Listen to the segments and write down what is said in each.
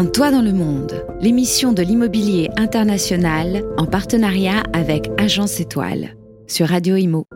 Un toit dans le monde, l'émission de l'immobilier international en partenariat avec Agence Étoile sur Radio Imo.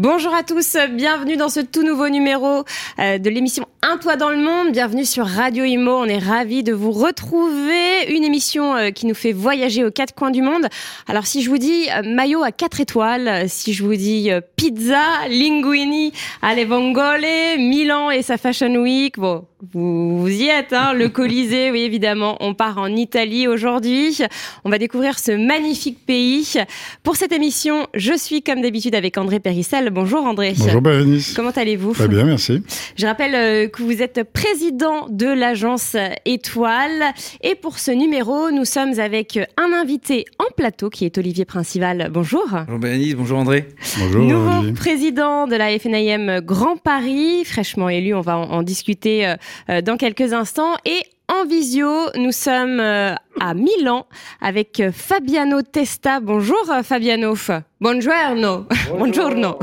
Bonjour à tous, bienvenue dans ce tout nouveau numéro euh, de l'émission Un toit dans le monde. Bienvenue sur Radio Imo. On est ravis de vous retrouver. Une émission euh, qui nous fait voyager aux quatre coins du monde. Alors si je vous dis euh, maillot à quatre étoiles, si je vous dis pizza, linguini, alle vongole, Milan et sa Fashion Week, bon, vous, y êtes, hein, le Colisée, oui évidemment. On part en Italie aujourd'hui. On va découvrir ce magnifique pays. Pour cette émission, je suis comme d'habitude avec André Périssel. Bonjour André. Bonjour Bérénice. Comment allez-vous? Très bien, merci. Je rappelle euh, que vous êtes président de l'agence Étoile. Et pour ce numéro, nous sommes avec un invité en plateau qui est Olivier Principal. Bonjour. Bonjour Bérénice, bonjour André. Bonjour. Nouveau président de la FNIM Grand Paris, fraîchement élu. On va en, discuter. Euh, euh, dans quelques instants. Et en visio, nous sommes euh, à Milan avec euh, Fabiano Testa. Bonjour Fabiano. Buongiorno. Buongiorno.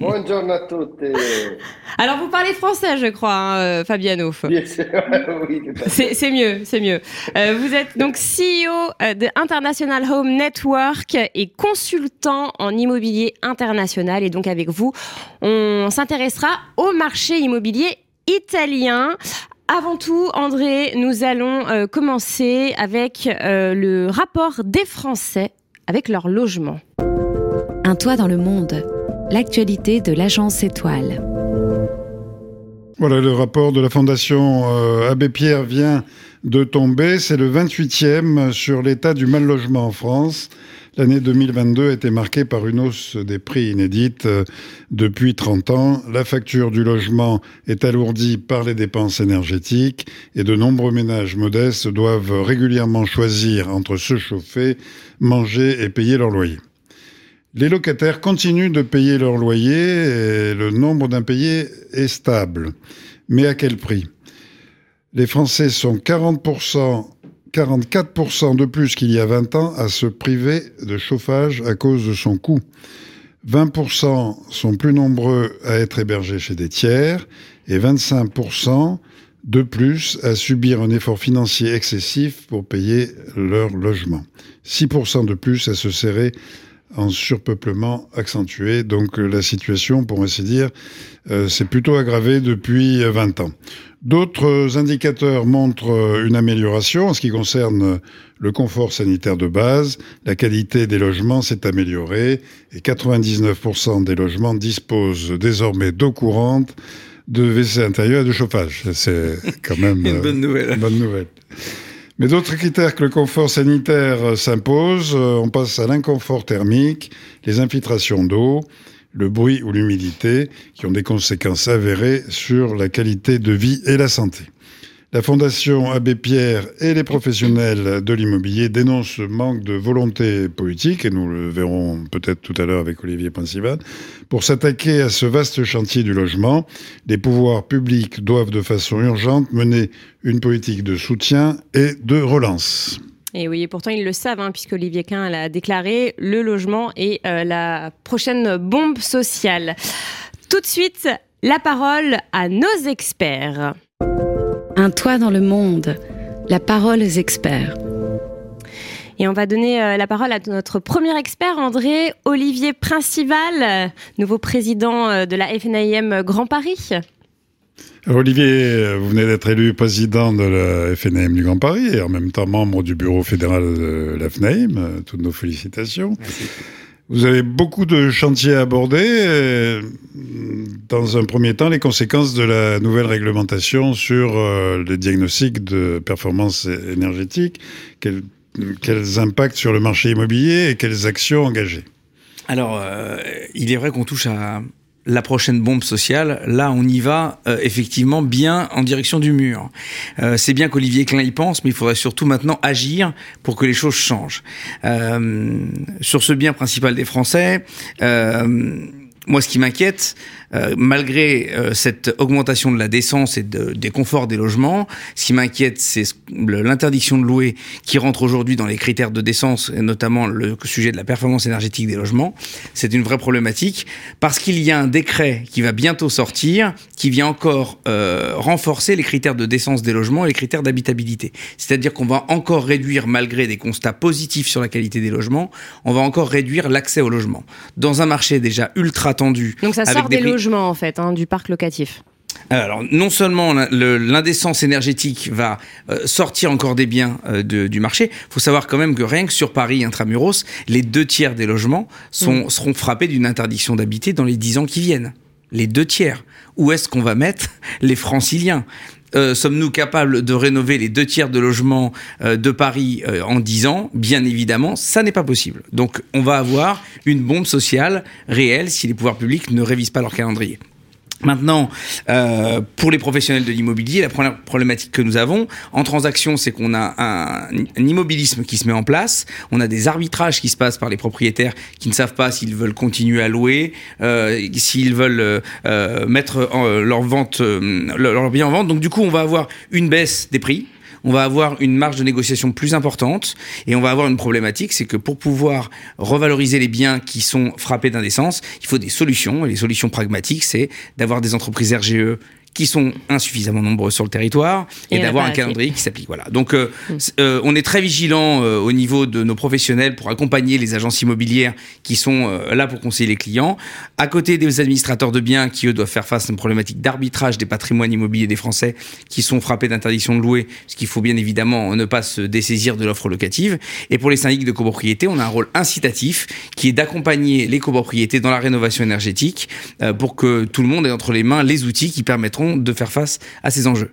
Buongiorno a tutti. Alors vous parlez français, je crois, hein, Fabiano. oui, c'est mieux, c'est mieux. vous êtes donc CEO de International Home Network et consultant en immobilier international. Et donc avec vous, on s'intéressera au marché immobilier italien. Avant tout, André, nous allons euh, commencer avec euh, le rapport des Français avec leur logement. Un toit dans le monde, l'actualité de l'agence Étoile. Voilà, le rapport de la Fondation euh, Abbé Pierre vient de tomber. C'est le 28e sur l'état du mal logement en France. L'année 2022 a été marquée par une hausse des prix inédite depuis 30 ans. La facture du logement est alourdie par les dépenses énergétiques et de nombreux ménages modestes doivent régulièrement choisir entre se chauffer, manger et payer leur loyer. Les locataires continuent de payer leur loyer et le nombre d'impayés est stable. Mais à quel prix? Les Français sont 40% 44% de plus qu'il y a 20 ans à se priver de chauffage à cause de son coût. 20% sont plus nombreux à être hébergés chez des tiers et 25% de plus à subir un effort financier excessif pour payer leur logement. 6% de plus à se serrer en surpeuplement accentué. Donc la situation, pour ainsi dire, euh, s'est plutôt aggravée depuis 20 ans. D'autres indicateurs montrent euh, une amélioration en ce qui concerne le confort sanitaire de base. La qualité des logements s'est améliorée et 99% des logements disposent désormais d'eau courante, de WC intérieur et de chauffage. C'est quand même une bonne nouvelle. Une bonne nouvelle. Mais d'autres critères que le confort sanitaire euh, s'imposent. Euh, on passe à l'inconfort thermique, les infiltrations d'eau, le bruit ou l'humidité, qui ont des conséquences avérées sur la qualité de vie et la santé. La Fondation Abbé Pierre et les professionnels de l'immobilier dénoncent ce manque de volonté politique, et nous le verrons peut-être tout à l'heure avec Olivier Principal, pour s'attaquer à ce vaste chantier du logement. Les pouvoirs publics doivent de façon urgente mener une politique de soutien et de relance. Et oui, pourtant ils le savent, hein, puisque Olivier Quin l'a déclaré, le logement est euh, la prochaine bombe sociale. Tout de suite, la parole à nos experts. Un toit dans le monde, la parole aux experts. Et on va donner euh, la parole à notre premier expert, André Olivier Principal, nouveau président euh, de la FNIM Grand Paris. Olivier, vous venez d'être élu président de la FNAM du Grand Paris et en même temps membre du bureau fédéral de la FNAM. Toutes nos félicitations. Vous avez beaucoup de chantiers à aborder. Dans un premier temps, les conséquences de la nouvelle réglementation sur euh, le diagnostic de performance énergétique. Quels, quels impacts sur le marché immobilier et quelles actions engagées alors, euh, il est vrai qu'on touche à la prochaine bombe sociale, là on y va euh, effectivement bien en direction du mur. Euh, c'est bien qu'Olivier Klein y pense, mais il faudrait surtout maintenant agir pour que les choses changent. Euh, sur ce bien principal des Français, moi ce qui m'inquiète, euh, malgré euh, cette augmentation de la décence et des conforts des logements, ce qui m'inquiète, c'est l'interdiction de louer qui rentre aujourd'hui dans les critères de décence, et notamment le sujet de la performance énergétique des logements. C'est une vraie problématique parce qu'il y a un décret qui va bientôt sortir qui vient encore euh, renforcer les critères de décence des logements et les critères d'habitabilité. C'est-à-dire qu'on va encore réduire, malgré des constats positifs sur la qualité des logements, on va encore réduire l'accès au logement. Dans un marché déjà ultra tendu. Donc ça sort des, en fait, hein, du parc locatif. Alors, non seulement l'indécence énergétique va euh, sortir encore des biens euh, du marché, il faut savoir quand même que rien que sur Paris intramuros, les deux tiers des logements sont, mm. seront frappés d'une interdiction d'habiter dans les dix ans qui viennent. Les deux tiers. Où est-ce qu'on va mettre les franciliens? Euh, sommes-nous capables de rénover les deux tiers de logements de Paris en dix ans? Bien évidemment, ça n'est pas possible. Donc on va avoir une bombe sociale réelle si les pouvoirs publics ne révisent pas leur calendrier. Maintenant, euh, pour les professionnels de l'immobilier, la première problématique que nous avons en transaction, c'est qu'on a un, immobilisme qui se met en place, on a des arbitrages qui se passent par les propriétaires qui ne savent pas s'ils veulent continuer à louer, euh, s'ils veulent euh, mettre leur vente, leur bien en vente. Donc du coup, on va avoir une baisse des prix on va avoir une marge de négociation plus importante et on va avoir une problématique, c'est que pour pouvoir revaloriser les biens qui sont frappés d'indécence, il faut des solutions. Et les solutions pragmatiques, c'est d'avoir des entreprises RGE qui sont insuffisamment nombreux sur le territoire et, d'avoir un calendrier qui s'applique. Voilà. Donc, euh, mm. euh, on est très vigilant euh, au niveau de nos professionnels pour accompagner les agences immobilières qui sont là pour conseiller les clients. À côté des administrateurs de biens qui, eux, doivent faire face à une problématique d'arbitrage des patrimoines immobiliers des Français qui sont frappés d'interdiction de louer, ce qu'il faut bien évidemment ne pas se dessaisir de l'offre locative. Et pour les syndics de copropriété, on a un rôle incitatif qui est d'accompagner les copropriétés dans la rénovation énergétique pour que tout le monde ait entre les mains les outils qui permettront de faire face à ces enjeux.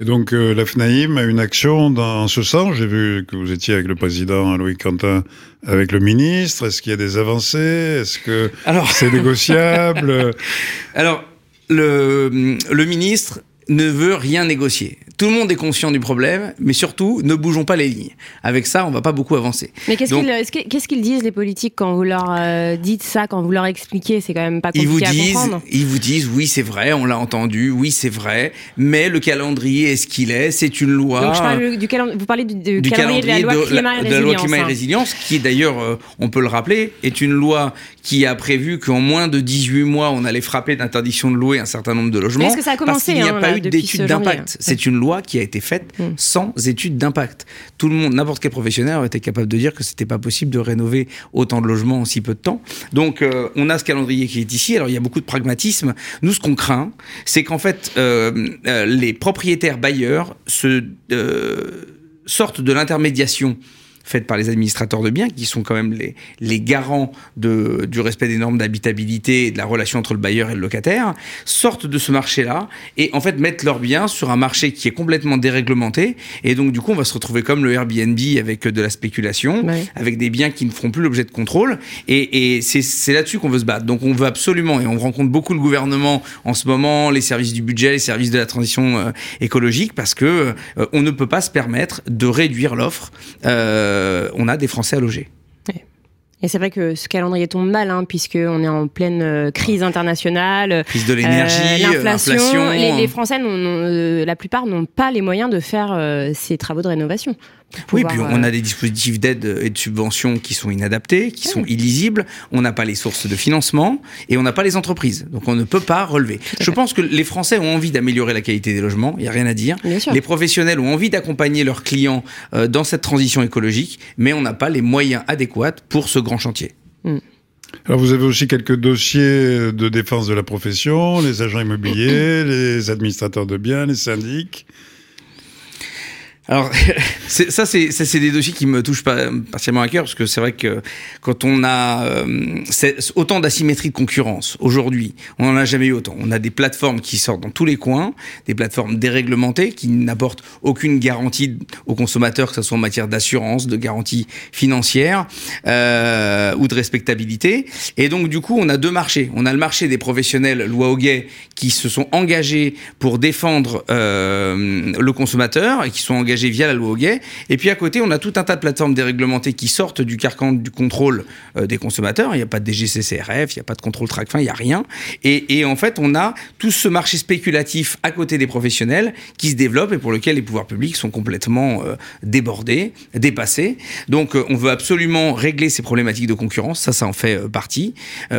Et donc euh, la FNAIM a une action dans ce sens. J'ai vu que vous étiez avec le président Louis Quentin, avec le ministre. Est-ce qu'il y a des avancées? Est-ce que c'est négociable? Alors le, le ministre ne veut rien négocier. Tout le monde est conscient du problème, mais surtout, ne bougeons pas les lignes. Avec ça, on va pas beaucoup avancer. Mais qu'est-ce qu'ils disent les politiques quand vous leur euh, dites ça, quand vous leur expliquez C'est quand même pas compliqué ils vous à disent, comprendre. Ils vous disent, oui, c'est vrai, on l'a entendu, oui, c'est vrai, mais le calendrier est ce qu'il est, c'est une loi. Donc je parle du vous parlez du, calendrier, de la loi climat et résilience. et résilience, qui d'ailleurs, euh, on peut le rappeler, est une loi qui a prévu qu'en moins de 18 mois, on allait frapper d'interdiction de louer un certain nombre de logements. Est-ce que ça a commencé Parce qu'il n'y a hein, pas eu d'études d'impact. C'est une loi qui a été faite mm. sans études d'impact. Tout le monde, n'importe quel professionnel aurait été capable de dire que c'était pas possible de rénover autant de logements en si peu de temps. Donc, euh, on a ce calendrier qui est ici. Alors, il y a beaucoup de pragmatisme. Nous, ce qu'on craint, c'est qu'en fait, euh, euh, les propriétaires bailleurs se sortent de l'intermédiation faites par les administrateurs de biens, qui sont quand même les, les garants de, du respect des normes d'habitabilité et de la relation entre le bailleur et le locataire, sortent de ce marché-là et en fait mettent leurs biens sur un marché qui est complètement déréglementé. Et donc, du coup, on va se retrouver comme le Airbnb avec de la spéculation, avec des biens qui ne feront plus l'objet de contrôle. Et, et c'est là-dessus qu'on veut se battre. Donc, on veut absolument, et on rencontre beaucoup le gouvernement en ce moment, les services du budget, les services de la transition euh, écologique, parce que euh, on ne peut pas se permettre de réduire l'offre. Euh, euh, on a des Français à loger. Et c'est vrai que ce calendrier tombe mal, hein, puisqu'on est en pleine euh, crise internationale. Crise de l'énergie, euh, l'inflation. Les, Français, la plupart, n'ont pas les moyens de faire ces travaux de rénovation. Oui, puis on a des dispositifs d'aide et de subvention qui sont inadaptés, qui sont illisibles. On n'a pas les sources de financement et on n'a pas les entreprises. Donc on ne peut pas relever. Je pense que les Français ont envie d'améliorer la qualité des logements. Il n'y a rien à dire. Les professionnels ont envie d'accompagner leurs clients euh, dans cette transition écologique, mais on n'a pas les moyens adéquats pour ce grand chantier. Hmm. Alors vous avez aussi quelques dossiers de défense de la profession, les agents immobiliers, les administrateurs de biens, les syndics. Alors, ça, c'est des dossiers qui me touchent pas, partiellement à cœur, parce que c'est vrai que quand on a euh, autant d'asymétrie de concurrence aujourd'hui, on n'en a jamais eu autant. On a des plateformes qui sortent dans tous les coins, des plateformes déréglementées qui n'apportent aucune garantie aux consommateurs, que ce soit en matière d'assurance, de garantie financière euh, ou de respectabilité. Et donc, du coup, on a deux marchés. On a le marché des professionnels loi Hoguet qui se sont engagés pour défendre euh, le consommateur et qui sont engagés via la loi Hoguet. Et puis à côté, on a tout un tas de plateformes déréglementées qui sortent du carcan du contrôle des consommateurs. Il n'y a pas de DGCCRF, il n'y a pas de contrôle TRACFIN, il n'y a rien. Et, et en fait, on a tout ce marché spéculatif à côté des professionnels qui se développe et pour lequel les pouvoirs publics sont complètement débordés, dépassés. Donc on veut absolument régler ces problématiques de concurrence, ça, ça en fait partie,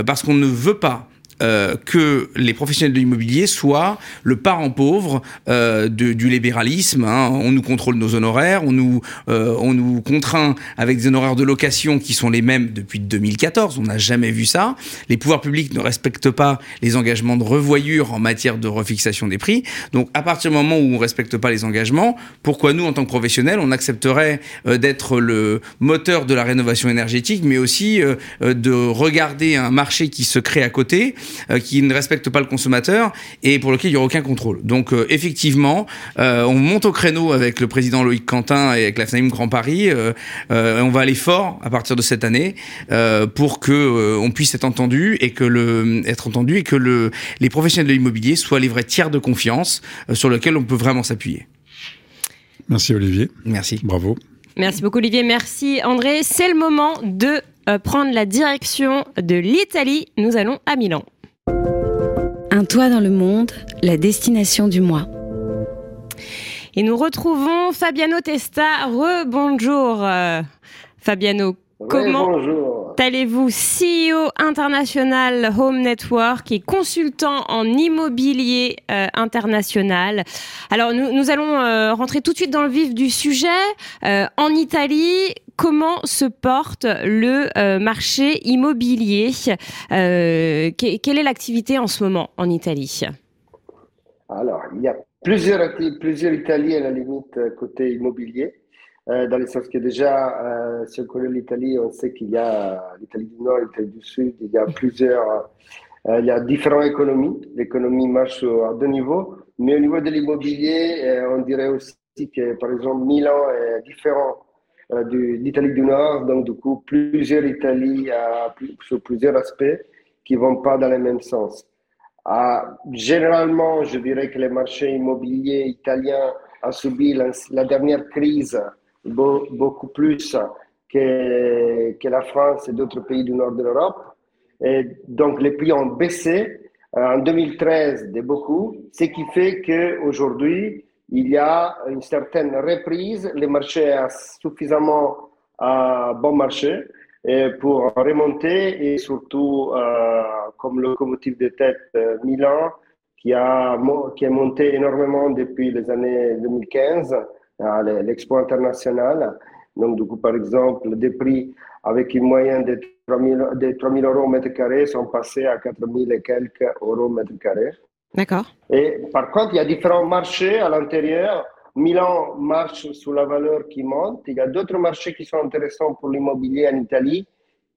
parce qu'on ne veut pas euh, que les professionnels de l'immobilier soient le parent pauvre euh, de, du libéralisme. Hein. On nous contrôle nos honoraires, on nous, euh, on nous contraint avec des honoraires de location qui sont les mêmes depuis 2014. On n'a jamais vu ça. Les pouvoirs publics ne respectent pas les engagements de revoyure en matière de refixation des prix. Donc, à partir du moment où on respecte pas les engagements, pourquoi nous, en tant que professionnels, on accepterait d'être le moteur de la rénovation énergétique, mais aussi de regarder un marché qui se crée à côté euh, qui ne respectent pas le consommateur et pour lequel il n'y aura aucun contrôle. Donc euh, effectivement, euh, on monte au créneau avec le président Loïc Quentin et avec la FNAIM Grand Paris. on va aller fort à partir de cette année pour que on puisse être entendu et que le être entendu et que le, les professionnels de l'immobilier soient les vrais tiers de confiance sur lesquels on peut vraiment s'appuyer. Merci Olivier. Merci. Bravo. Merci beaucoup Olivier, merci André. C'est le moment de prendre la direction de l'Italie. Nous allons à Milan. Un toit dans le monde, la destination du mois. Et nous retrouvons Fabiano Testa. Rebonjour euh, Fabiano. Comment allez-vous? CEO international Home Network et consultant en immobilier euh, international. Alors nous, nous allons euh, rentrer tout de suite dans le vif du sujet. en Italie, comment se porte le euh, marché immobilier? Euh, Quelle est l'activité en ce moment en Italie? Alors, il y a plusieurs, Italiens à la limite euh, côté immobilier. dans le sens que déjà, si on connaît l'Italie, on sait qu'il y a l'Italie du Nord, l'Italie du Sud, il y a plusieurs, il y a différentes économies. L'économie marche à deux niveaux, mais au niveau de l'immobilier, on dirait aussi que, par exemple, Milan est différent d'Italie du Nord, donc du coup plusieurs Italies sur plusieurs aspects qui vont pas dans le même sens. Généralement, je dirais que le marché immobilier italien a subi la, dernière crise beaucoup plus que, la France et d'autres pays du nord de l'Europe. Donc les prix ont baissé euh, en 2013 de beaucoup, ce qui fait qu'aujourd'hui, il y a une certaine reprise. Le marché est suffisamment à bon marché pour remonter et surtout euh, comme locomotive de tête euh, Milan qui a qui est monté énormément depuis les années 2015 à l'expo international. Donc du coup par exemple des prix avec une moyenne de 3000 de 3000 euros au mètre carré sont passés à 4000 et quelques euros au mètre carré. D'accord. Et par contre, il y a différents marchés à l'intérieur. Milan marche sous la valeur qui monte. Il y a d'autres marchés qui sont intéressants pour l'immobilier en Italie,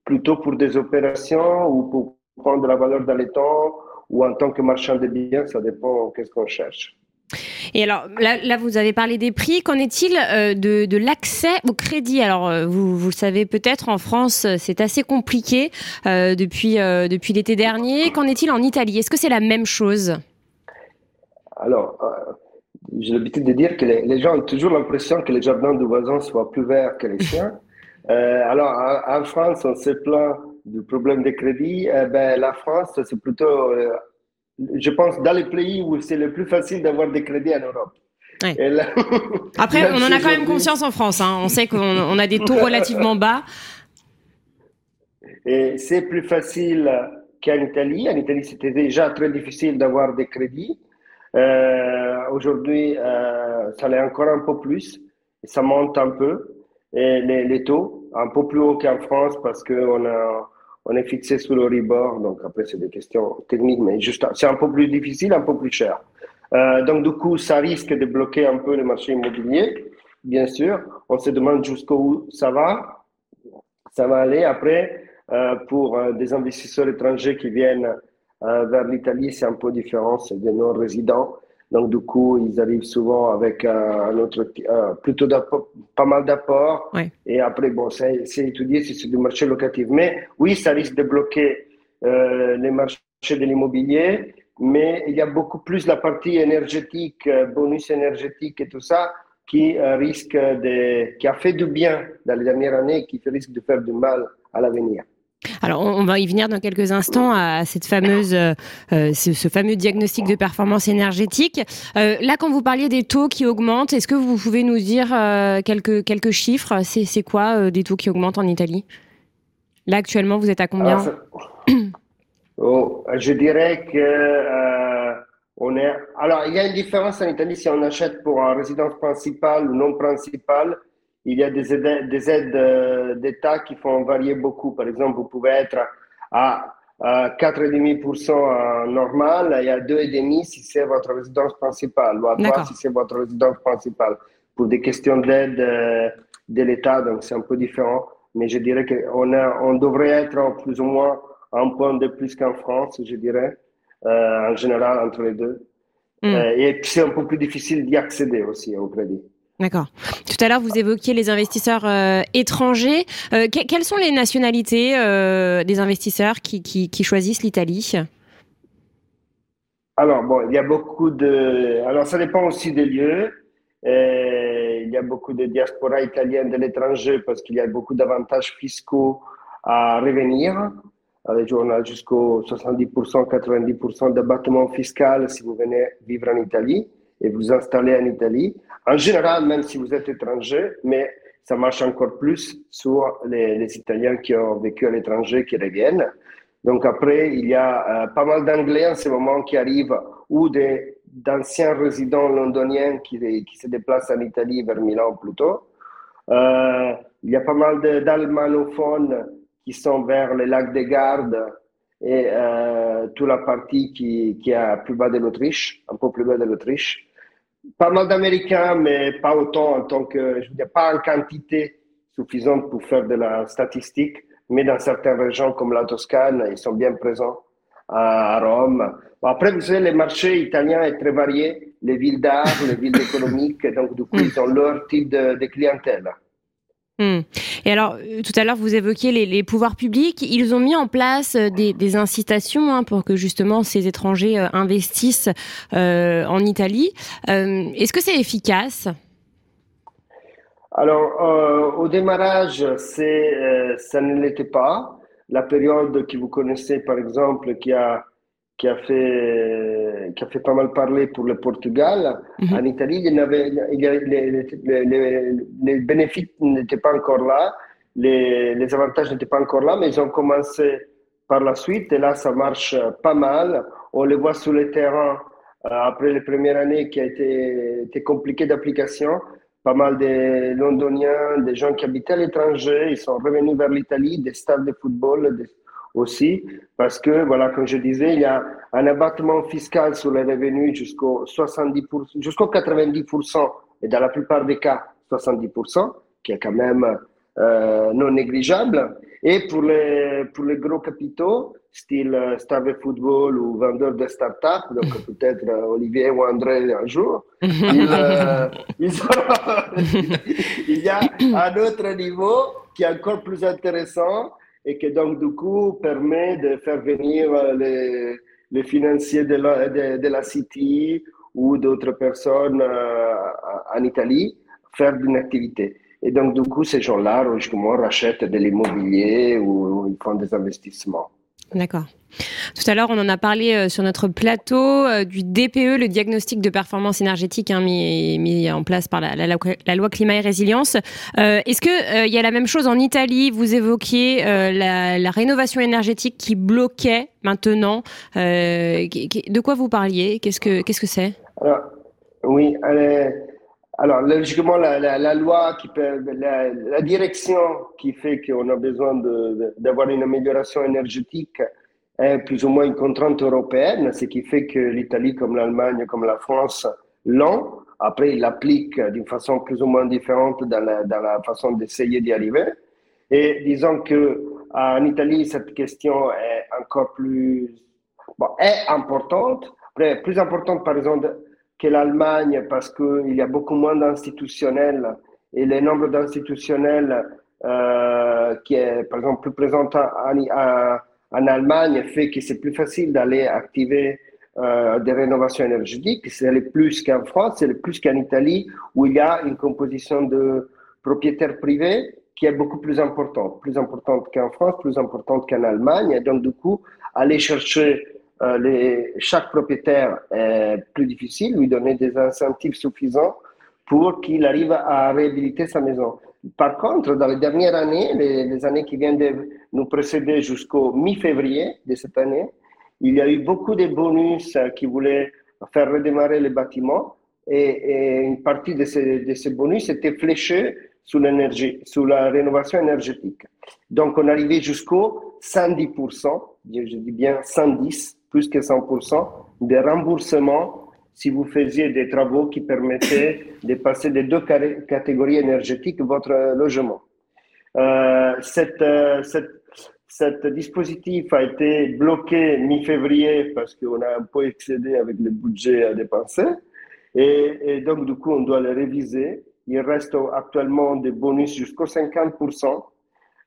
plutôt pour des opérations ou pour prendre la valeur dans les temps ou en tant que marchand de biens, ça dépend qu'est-ce qu'on cherche. Et alors là, vous avez parlé des prix. Qu'en est-il euh, de, l'accès au crédit? Alors euh, vous, vous le savez peut-être, en France, c'est assez compliqué euh, depuis, depuis l'été dernier. Qu'en est-il en Italie? Est-ce que c'est la même chose? Alors, j'ai l'habitude de dire que les, gens ont toujours l'impression que les jardins du voisin soient plus verts que les siens. alors, en, France, on se plaint du problème de crédit. ben, la France, c'est plutôt je pense, dans les pays où c'est le plus facile d'avoir des crédits en Europe. Après, on en a quand même conscience en France. Hein. On sait qu'on a des taux relativement bas. C'est plus facile qu'en Italie. En Italie, c'était déjà très difficile d'avoir des crédits. Euh, aujourd'hui, euh, ça l'est encore un peu plus. Ça monte un peu. Et les, les taux, un peu plus haut qu'en France parce qu'on a on est fixé sur le rebord, donc après c'est des questions techniques, mais juste c'est un peu plus difficile, un peu plus cher. Euh, donc du coup, ça risque de bloquer un peu le marché immobilier, bien sûr. On se demande jusqu'où ça va. Ça va aller après euh, pour euh, des investisseurs étrangers qui viennent vers l'Italie, c'est un peu différent, c'est des non-résidents. Donc, du coup, ils arrivent souvent avec un autre, plutôt pas mal d'apports. Et après, bon, c'est étudié si c'est du marché locatif. Mais oui, ça risque de bloquer euh, les marchés de l'immobilier. Mais il y a beaucoup plus la partie énergétique, euh, bonus énergétique et tout ça. qui risque de, qui a fait du bien dans les dernières années et qui risque de faire du mal à l'avenir. Alors, on va y venir dans quelques instants à cette fameuse, euh, ce, fameux diagnostic de performance énergétique. Euh, là, quand vous parliez des taux qui augmentent, est-ce que vous pouvez nous dire euh, quelques, quelques chiffres? C'est quoi des taux qui augmentent en Italie? Là, actuellement, vous êtes à combien? Oh, Je dirais que on est. Alors, il y a une différence en Italie si on achète pour une résidence principale ou non principale il y a des aides, des aides euh, d'État qui font varier beaucoup. Par exemple, vous pouvez être à, 4,5% normal et à 2,5% si c'est votre résidence principale, ou à 3 si c'est votre résidence principale. Pour des questions d'aide euh, de l'État, donc c'est un peu différent. Mais je dirais qu'on on devrait être plus ou moins un point de plus qu'en France, je dirais, euh, en général, entre les deux. Hmm. et puis c'est un peu plus difficile d'y accéder aussi au crédit. D'accord. Tout à l'heure, vous évoquiez les investisseurs euh, étrangers. Euh, quelles sont les nationalités euh, des investisseurs qui, choisissent l'Italie? Alors, bon, il y a beaucoup de... Alors, ça dépend aussi des lieux. il y a beaucoup de diaspora italienne de l'étranger parce qu'il y a beaucoup d'avantages fiscaux à revenir. On a jusqu'au 70%, 90% d'abattement fiscal si vous venez vivre en Italie et vous installer en Italie. En général, même si vous êtes étranger, mais ça marche encore plus sur les, Italiens qui ont vécu à l'étranger, qui reviennent. Donc après, il y a euh, pas mal d'Anglais en ce moment qui arrivent ou d'anciens résidents londoniens qui, se déplacent en Italie vers Milan plutôt. Euh, il y a pas mal d'almanophones qui sont vers les lacs des Gardes et euh, toute la partie qui, qui est plus bas de l'Autriche, un peu plus bas de l'Autriche pas mal d'Américains, mais pas autant en tant que, je veux dire, pas en quantité suffisante pour faire de la statistique, mais dans certaines régions comme la Toscane, ils sont bien présents à Rome. Après, vous savez, les marchés italiens sont très variés, les villes d'art, les villes économiques, donc du coup, ils ont leur type de clientèle. Hmm. Et alors, euh, tout à l'heure, vous évoquiez les, pouvoirs publics. Ils ont mis en place euh, des, incitations hein, pour que justement ces étrangers euh, investissent en Italie. Est-ce que c'est efficace? Alors, au démarrage, ça ne l'était pas. La période que vous connaissez, par exemple, qui a qui a fait, qui a fait pas mal parler pour le Portugal. Mhm. En Italie, il y avait, les, les, bénéfices n'étaient pas encore là, les, les avantages n'étaient pas encore là, mais ils ont commencé par la suite et là, ça marche pas mal. On les voit sur le terrain euh, après les premières années qui a été, été compliqué d'application. Pas mal de Londoniens, des gens qui habitaient à l'étranger, ils sont revenus vers l'Italie, des stars de football, des, aussi, parce que, voilà, comme je disais, il y a un abattement fiscal sur les revenus jusqu'au 70%, jusqu'au 90%, et dans la plupart des cas, 70%, qui est quand même euh, non négligeable. Et pour les, pour les gros capitaux, style euh, Star de Football ou vendeur de start-up, donc peut-être euh, Olivier ou André un jour, il, il y a un autre niveau qui est encore plus intéressant, et qui donc du coup permet de faire venir les, les financiers de la, de, la City ou d'autres personnes euh, en Italie faire une activité. Et donc, du coup, ces gens-là, logiquement, rachètent de l'immobilier ou ils font des investissements. D'accord. Tout à l'heure, on en a parlé euh, sur notre plateau euh, du DPE, le diagnostic de performance énergétique hein, mis, en place par la, loi climat et résilience. Euh, est-ce qu'il il y a la même chose en Italie? Vous évoquiez la, rénovation énergétique qui bloquait maintenant. de quoi vous parliez? Qu'est-ce que qu'est-ce que Oui. Alors, logiquement, la, loi, qui la, direction qui fait qu'on a besoin d'avoir une amélioration énergétique est plus ou moins une contrainte européenne, ce qui fait que l'Italie, comme l'Allemagne, comme la France, l'ont. Après, ils l'appliquent d'une façon plus ou moins différente dans la, façon d'essayer d'y arriver. Et disons que en Italie, cette question est encore plus est importante, Après, plus importante par exemple que l'Allemagne parce qu'il y a beaucoup moins d'institutionnels et le nombre d'institutionnels euh, qui est par exemple plus présent en Allemagne fait que c'est plus facile d'aller activer euh, des rénovations énergétiques. C'est le plus qu'en France, c'est le plus qu'en Italie, où il y a une composition de propriétaires privés qui est beaucoup plus importante, plus importante qu'en France, plus importante qu'en Allemagne. Et donc, du coup, aller chercher euh, chaque propriétaire est plus difficile, lui donner des incentives suffisants pour qu'il arrive à réhabiliter sa maison. Par contre, dans les dernières années, les, années qui viennent de nous précéder jusqu'au mi-février de cette année, il y a eu beaucoup de bonus qui voulaient faire redémarrer les bâtiments et, une partie de ces, de ces bonus était fléchée sur l'énergie, sur la rénovation énergétique. Donc, on arrivait jusqu'au 110%, je dis bien 110, plus que 100%, de remboursement si vous faisiez des travaux qui permettaient de passer des deux catégories énergétiques votre logement. Euh, cette, euh, cette, cet dispositif a été bloqué mi-février parce qu'on a un peu excédé avec le budget à dépenser. Et, et, donc, du coup, on doit le réviser. Il reste actuellement des bonus jusqu'au 50%.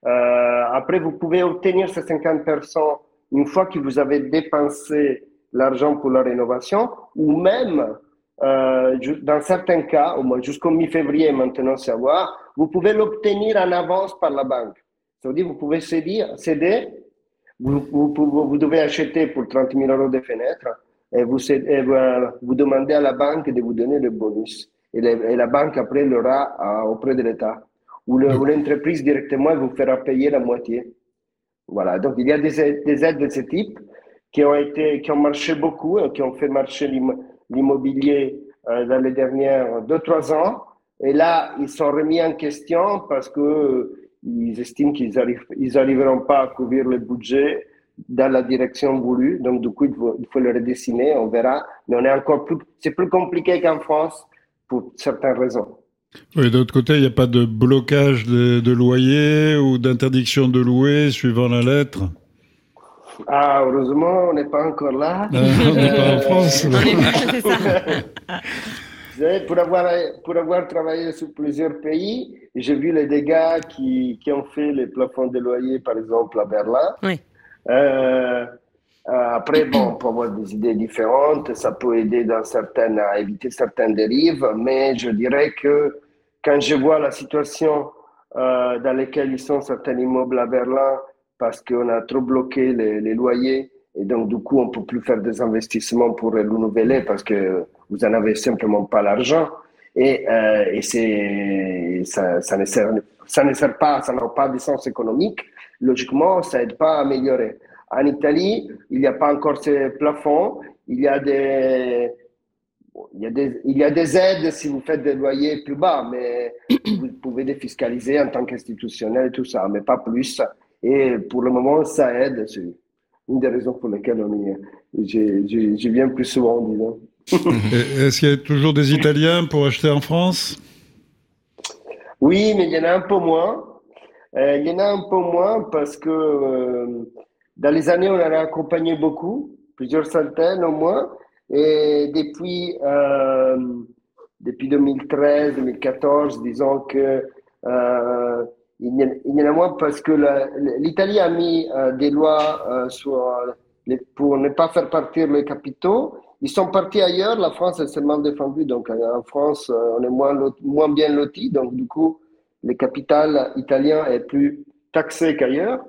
Euh, après, vous pouvez obtenir ces 50% une fois que vous avez dépensé l'argent pour la rénovation, ou même, euh, dans certains cas, au moins jusqu'au mi-février maintenant, savoir, vous pouvez l'obtenir en avance par la banque. Ça veut dire vous pouvez céder, céder vous, vous, devez acheter pour 30 000 euros de fenêtres et vous, et vous, demandez à la banque de vous donner le bonus. Et, et la banque après l'aura euh, auprès de l'État. Ou l'entreprise directement vous fera payer la moitié. Voilà, donc il y a des, des aides de ce type qui ont, été, qui ont marché beaucoup, qui ont fait marcher l'immobilier euh, dans les dernières deux, trois ans. Et là, ils sont remis en question parce que ils estiment qu'ils arrivent, ils arriveront pas à couvrir le budget dans la direction voulue. Donc, du coup, il faut, il faut le redessiner, on verra. Mais on est encore plus, c'est plus compliqué qu'en France pour certaines raisons. Oui, d'autre côté, il n'y a pas de blocage de, de loyer ou d'interdiction de louer suivant la lettre Ah, heureusement, on n'est pas encore là. Ah, on n'est pas en France. pour avoir, pour avoir travaillé sur plusieurs pays, j'ai vu les dégâts qui, qui, ont fait les plafonds de loyer, par exemple, à Berlin. Oui. Euh, après, bon, on peut avoir des idées différentes, ça peut aider dans certaines, à éviter certaines dérives, mais je dirais que quand je vois la situation euh, dans laquelle ils sont certains immeubles à Berlin, parce qu'on a trop bloqué les, loyers, et donc du coup, on ne peut plus faire des investissements pour renouveler parce que vous n'en avez simplement pas l'argent. Et, euh, ça, ne sert, pas, ça n'a pas de sens économique. Logiquement, ça n'aide pas à améliorer. En Italie, il n'y a pas encore ces plafonds. Il y a des, il y a des, il y a des aides si vous faites des loyers plus bas, mais vous pouvez défiscaliser en tant qu'institutionnel et tout ça, mais pas plus. Et pour le moment, ça aide. C'est une des raisons pour lesquelles on y, je, je viens plus souvent, disons. Est-ce qu'il y a toujours des Italiens pour acheter en France? Oui, mais il y en a un peu moins. Euh, il y en a un peu moins parce que euh, dans les années, on en a accompagné beaucoup, plusieurs centaines au moins. Et depuis, euh, depuis 2013, 2014, disons que euh, il, y en a moins parce que l'Italie a mis euh, des lois sur pour ne pas faire partir les capitaux. Ils sont partis ailleurs. La France est seulement défendue. Donc en France, on est moins, moins bien loti. Donc du coup, le capital italien est plus taxé qu'ailleurs.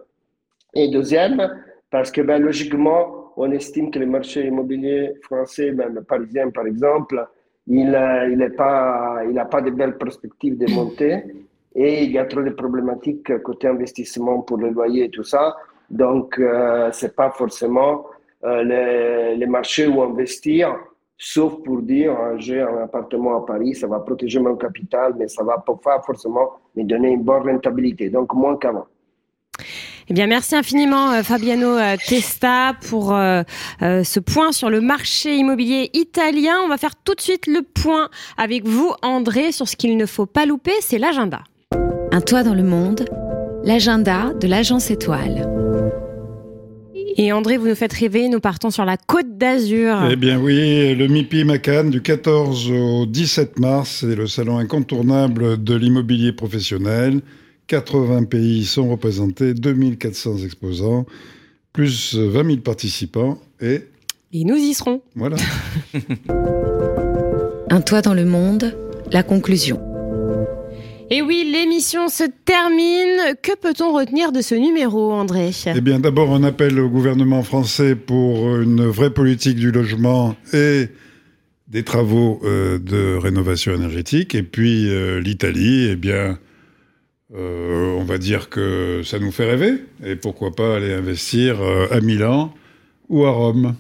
Et deuxième, parce que ben, logiquement, on estime que le marché immobilier français, même parisien par exemple, il n'a pas, il pas de belles perspectives de montée et il y a trop de problématiques côté investissement pour le loyer et tout ça. Donc, euh, ce n'est pas forcément euh, les, les, marchés où investir, sauf pour dire j'ai un appartement à Paris, ça va protéger mon capital, mais ça ne va pas forcément me donner une bonne rentabilité, donc moins qu'avant. Eh bien, merci infiniment euh, Fabiano euh, Testa pour euh, ce point sur le marché immobilier italien. On va faire tout de suite le point avec vous, André, sur ce qu'il ne faut pas louper, c'est l'agenda. Un toit dans le monde, l'agenda de l'agence étoile. Et André, vous nous faites rêver, nous partons sur la côte d'Azur. Eh bien oui, le MIPI Macan du 14 au 17 mars, c'est le salon incontournable de l'immobilier professionnel. 80 pays sont représentés, 2400 exposants, plus 20 000 participants et Et nous y serons. Voilà. Un toit dans le monde, la conclusion. Et oui, l'émission se termine. Que peut-on retenir de ce numéro, André? Eh bien, d'abord, un appel au gouvernement français pour une vraie politique du logement et des travaux euh, de rénovation énergétique. Et puis, euh, l'Italie, eh bien, euh, on va dire que ça nous fait rêver. Et pourquoi pas aller investir à Milan ou à Rome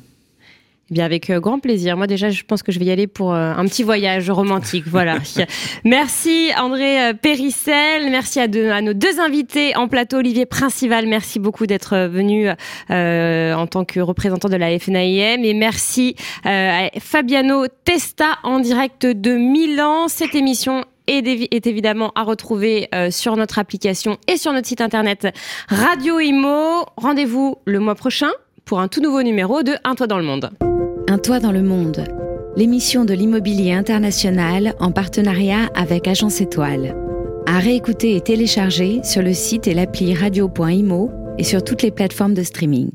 eh bien, avec euh, grand plaisir. Moi, déjà, je pense que je vais y aller pour euh, un petit voyage romantique. Voilà. merci, André euh, Périssel. Merci à, à, nos deux invités en plateau. Olivier Principal, merci beaucoup d'être venu euh, en tant que représentant de la FNAIM. Et merci à Fabiano Testa en direct de Milan. Cette émission est, évidemment à retrouver sur notre application et sur notre site internet Radio Imo. Rendez-vous le mois prochain pour un tout nouveau numéro de Un toit dans le monde. Un toit dans le monde, l'émission de l'immobilier international en partenariat avec Agence Étoile. À réécouter et télécharger sur le site et l'appli radio.imo et sur toutes les plateformes de streaming.